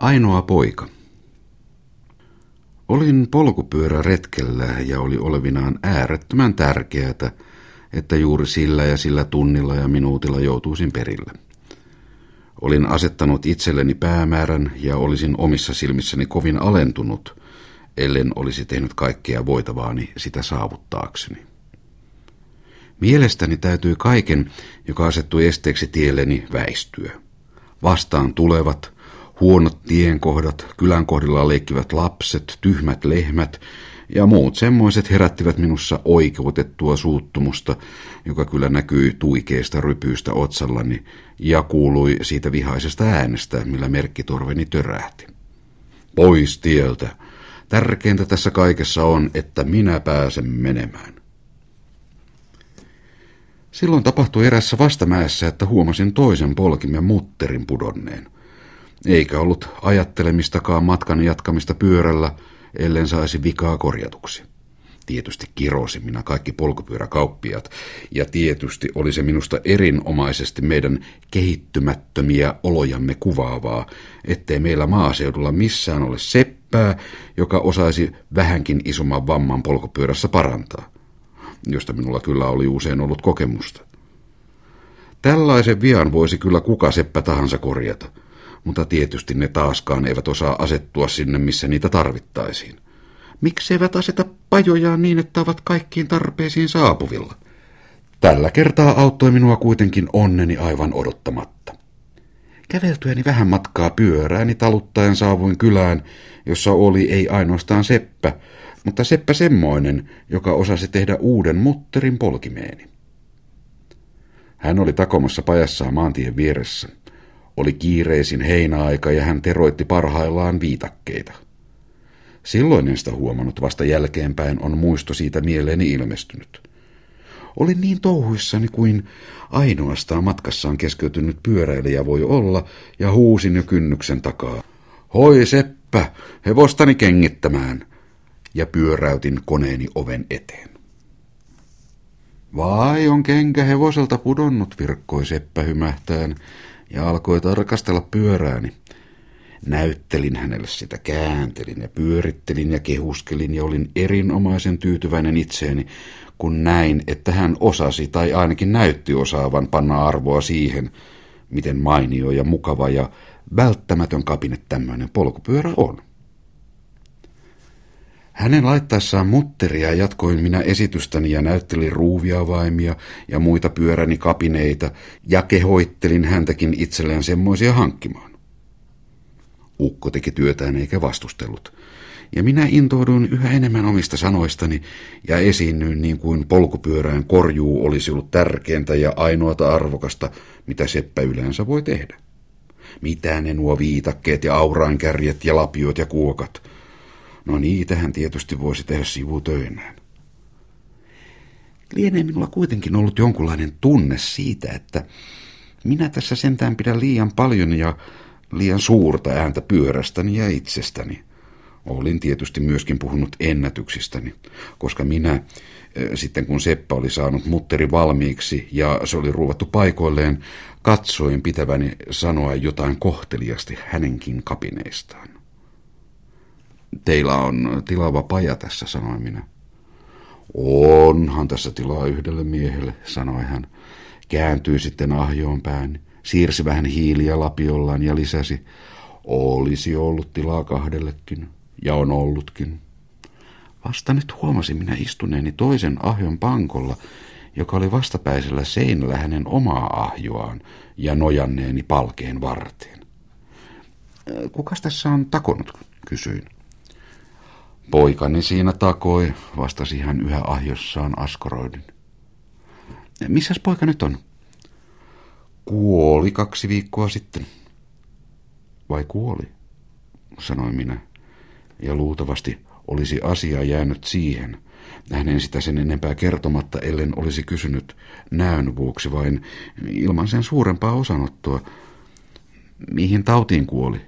Ainoa poika. Olin polkupyöräretkellä ja oli olevinaan äärettömän tärkeää, että juuri sillä ja sillä tunnilla ja minuutilla joutuisin perille. Olin asettanut itselleni päämäärän ja olisin omissa silmissäni kovin alentunut, ellen olisi tehnyt kaikkea voitavaani sitä saavuttaakseni. Mielestäni täytyy kaiken, joka asettui esteeksi tielleni, väistyä. Vastaan tulevat, huonot tienkohdat, kylän kohdilla leikkivät lapset, tyhmät lehmät ja muut semmoiset herättivät minussa oikeutettua suuttumusta, joka kyllä näkyi tuikeesta rypyystä otsallani ja kuului siitä vihaisesta äänestä, millä merkkitorveni törähti. Pois tieltä. Tärkeintä tässä kaikessa on, että minä pääsen menemään. Silloin tapahtui erässä vastamäessä, että huomasin toisen polkimen mutterin pudonneen. Eikä ollut ajattelemistakaan matkan jatkamista pyörällä, ellen saisi vikaa korjatuksi. Tietysti kirosin minä kaikki polkupyöräkauppiat, ja tietysti oli se minusta erinomaisesti meidän kehittymättömiä olojamme kuvaavaa, ettei meillä maaseudulla missään ole seppää, joka osaisi vähänkin isomman vamman polkupyörässä parantaa josta minulla kyllä oli usein ollut kokemusta. Tällaisen vian voisi kyllä kuka seppä tahansa korjata, mutta tietysti ne taaskaan eivät osaa asettua sinne, missä niitä tarvittaisiin. Miksi eivät aseta pajojaan niin, että ovat kaikkiin tarpeisiin saapuvilla? Tällä kertaa auttoi minua kuitenkin onneni aivan odottamatta. Käveltyäni vähän matkaa pyörääni taluttaen saavuin kylään, jossa oli ei ainoastaan seppä, mutta seppä semmoinen, joka osasi tehdä uuden mutterin polkimeeni. Hän oli takomassa pajassaan maantien vieressä. Oli kiireisin heinäaika ja hän teroitti parhaillaan viitakkeita. Silloin en sitä huomannut, vasta jälkeenpäin on muisto siitä mieleeni ilmestynyt. Olin niin touhuissani kuin ainoastaan matkassaan keskeytynyt pyöräilijä voi olla, ja huusin jo kynnyksen takaa. Hoi Seppä, hevostani kengittämään ja pyöräytin koneeni oven eteen. Vai on kenkä hevoselta pudonnut, virkkoi Seppä hymähtään ja alkoi tarkastella pyörääni. Näyttelin hänelle sitä, kääntelin ja pyörittelin ja kehuskelin ja olin erinomaisen tyytyväinen itseeni, kun näin, että hän osasi tai ainakin näytti osaavan panna arvoa siihen, miten mainio ja mukava ja välttämätön kapine tämmöinen polkupyörä on. Hänen laittaessaan mutteria jatkoin minä esitystäni ja näyttelin ruuviavaimia ja muita pyöräni kapineita ja kehoittelin häntäkin itselleen semmoisia hankkimaan. Ukko teki työtään eikä vastustellut. Ja minä intouduin yhä enemmän omista sanoistani ja esiinnyin niin kuin polkupyörään korjuu olisi ollut tärkeintä ja ainoata arvokasta, mitä seppä yleensä voi tehdä. Mitä ne nuo viitakkeet ja auraankärjet ja lapiot ja kuokat – No niitähän tietysti voisi tehdä sivutöinään. Lienee minulla kuitenkin ollut jonkunlainen tunne siitä, että minä tässä sentään pidän liian paljon ja liian suurta ääntä pyörästäni ja itsestäni. Olin tietysti myöskin puhunut ennätyksistäni, koska minä, sitten kun Seppä oli saanut mutteri valmiiksi ja se oli ruuvattu paikoilleen, katsoin pitäväni sanoa jotain kohteliasti hänenkin kapineistaan. Teillä on tilava paja tässä, sanoin minä. Onhan tässä tilaa yhdelle miehelle, sanoi hän. Kääntyi sitten ahjoon päin, siirsi vähän hiiliä lapiollaan ja lisäsi. Olisi ollut tilaa kahdellekin, ja on ollutkin. Vasta nyt huomasin minä istuneeni toisen ahjon pankolla, joka oli vastapäisellä seinällä hänen omaa ahjoaan ja nojanneeni palkeen varteen. Kukas tässä on takonut, kysyin. Poikani siinä takoi, vastasi hän yhä ahjossaan askoroidin. Missäs poika nyt on? Kuoli kaksi viikkoa sitten. Vai kuoli? sanoin minä. Ja luultavasti olisi asia jäänyt siihen. Hänen sitä sen enempää kertomatta, ellen olisi kysynyt näön vuoksi vain ilman sen suurempaa osanottoa. Mihin tautiin kuoli?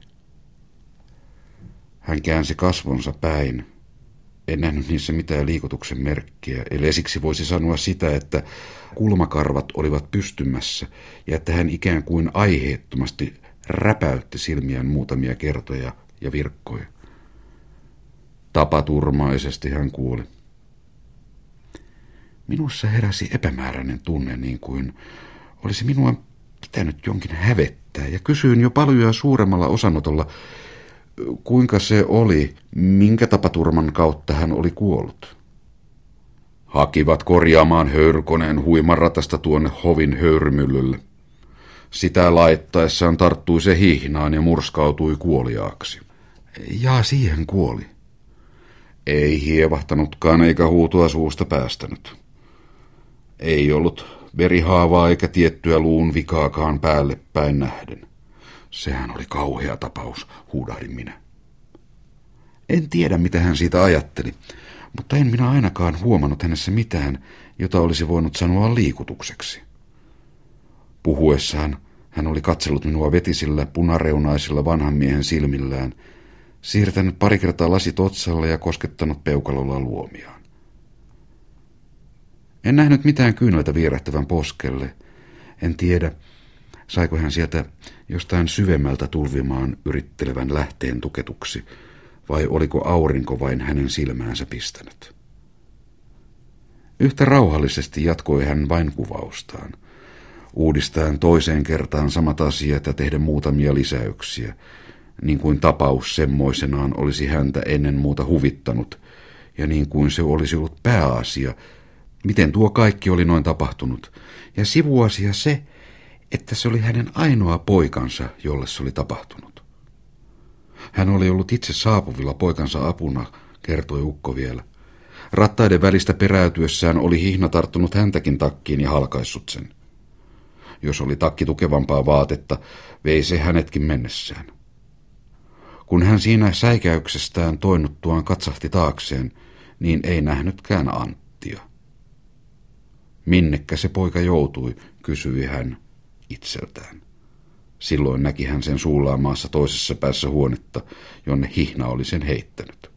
Hän käänsi kasvonsa päin en nähnyt niissä mitään liikutuksen merkkiä, eli esiksi voisi sanoa sitä, että kulmakarvat olivat pystymässä ja että hän ikään kuin aiheettomasti räpäytti silmiään muutamia kertoja ja virkkoi. Tapaturmaisesti hän kuoli. Minussa heräsi epämääräinen tunne niin kuin olisi minua pitänyt jonkin hävettää ja kysyin jo paljon suuremmalla osanotolla, kuinka se oli, minkä tapaturman kautta hän oli kuollut. Hakivat korjaamaan höyrykoneen huimaratasta tuonne hovin höyrymyllylle. Sitä laittaessaan tarttui se hihnaan ja murskautui kuoliaaksi. Ja siihen kuoli. Ei hievahtanutkaan eikä huutua suusta päästänyt. Ei ollut verihaavaa eikä tiettyä luun vikaakaan päälle päin nähden. Sehän oli kauhea tapaus, huudahdin minä. En tiedä, mitä hän siitä ajatteli, mutta en minä ainakaan huomannut hänessä mitään, jota olisi voinut sanoa liikutukseksi. Puhuessaan hän oli katsellut minua vetisillä punareunaisilla vanhan miehen silmillään, siirtänyt pari kertaa lasit otsalle ja koskettanut peukalolla luomiaan. En nähnyt mitään kyyneltä vierähtävän poskelle. En tiedä, saiko hän sieltä jostain syvemmältä tulvimaan yrittelevän lähteen tuketuksi, vai oliko aurinko vain hänen silmäänsä pistänyt. Yhtä rauhallisesti jatkoi hän vain kuvaustaan, uudistaen toiseen kertaan samat asiat ja tehdä muutamia lisäyksiä, niin kuin tapaus semmoisenaan olisi häntä ennen muuta huvittanut, ja niin kuin se olisi ollut pääasia, miten tuo kaikki oli noin tapahtunut, ja sivuasia se, että se oli hänen ainoa poikansa, jolle se oli tapahtunut. Hän oli ollut itse saapuvilla poikansa apuna, kertoi Ukko vielä. Rattaiden välistä peräytyessään oli hihna tarttunut häntäkin takkiin ja halkaissut sen. Jos oli takki tukevampaa vaatetta, vei se hänetkin mennessään. Kun hän siinä säikäyksestään toinnuttuaan katsahti taakseen, niin ei nähnytkään Anttia. Minnekä se poika joutui, kysyi hän itseltään. Silloin näki hän sen suulaamaassa toisessa päässä huonetta, jonne hihna oli sen heittänyt.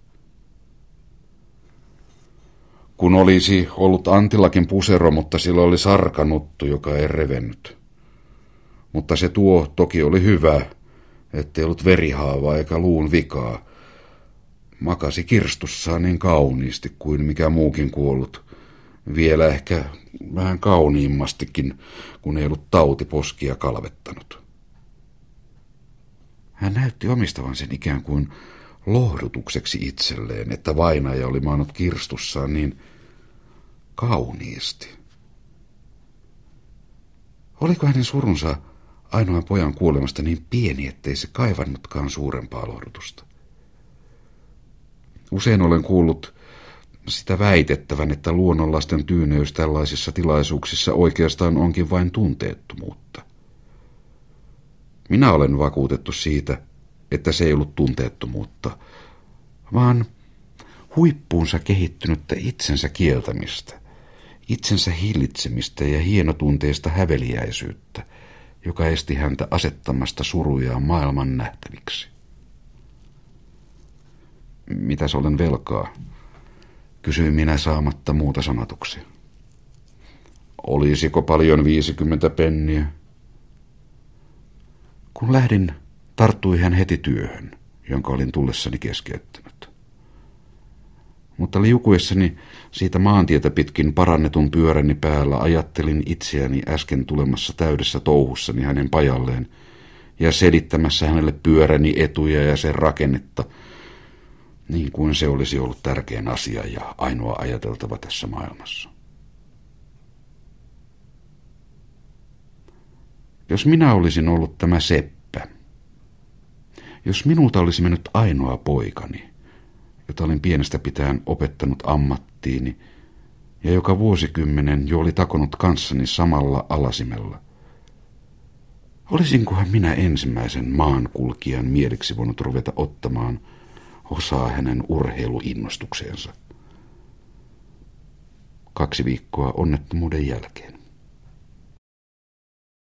Kun olisi ollut Antillakin pusero, mutta sillä oli sarkanuttu, joka ei revennyt. Mutta se tuo toki oli hyvä, ettei ollut verihaavaa eikä luun vikaa. Makasi kirstussaan niin kauniisti kuin mikä muukin kuollut. Vielä ehkä vähän kauniimmastikin, kun ei ollut tautiposkia kalvettanut. Hän näytti omistavan sen ikään kuin lohdutukseksi itselleen, että vainaja oli maannut kirstussaan niin kauniisti. Oliko hänen surunsa ainoan pojan kuolemasta niin pieni, ettei se kaivannutkaan suurempaa lohdutusta? Usein olen kuullut sitä väitettävän, että luonnonlasten tyyneys tällaisissa tilaisuuksissa oikeastaan onkin vain tunteettomuutta. Minä olen vakuutettu siitä, että se ei ollut tunteettomuutta, vaan huippuunsa kehittynyttä itsensä kieltämistä, itsensä hillitsemistä ja hienotunteista häveliäisyyttä, joka esti häntä asettamasta surujaan maailman nähtäviksi. Mitäs olen velkaa? Kysyin minä saamatta muuta sanotuksi. Olisiko paljon viisikymmentä penniä? Kun lähdin, tarttui hän heti työhön, jonka olin tullessani keskeyttänyt. Mutta liukuessani siitä maantietä pitkin parannetun pyöräni päällä ajattelin itseäni äsken tulemassa täydessä touhussani hänen pajalleen ja selittämässä hänelle pyöräni etuja ja sen rakennetta – niin kuin se olisi ollut tärkein asia ja ainoa ajateltava tässä maailmassa. Jos minä olisin ollut tämä seppä, jos minulta olisi mennyt ainoa poikani, jota olin pienestä pitäen opettanut ammattiini ja joka vuosikymmenen jo oli takonut kanssani samalla alasimella, olisinkohan minä ensimmäisen maankulkijan mieliksi voinut ruveta ottamaan – osaa hänen urheiluinnostukseensa. Kaksi viikkoa onnettomuuden jälkeen.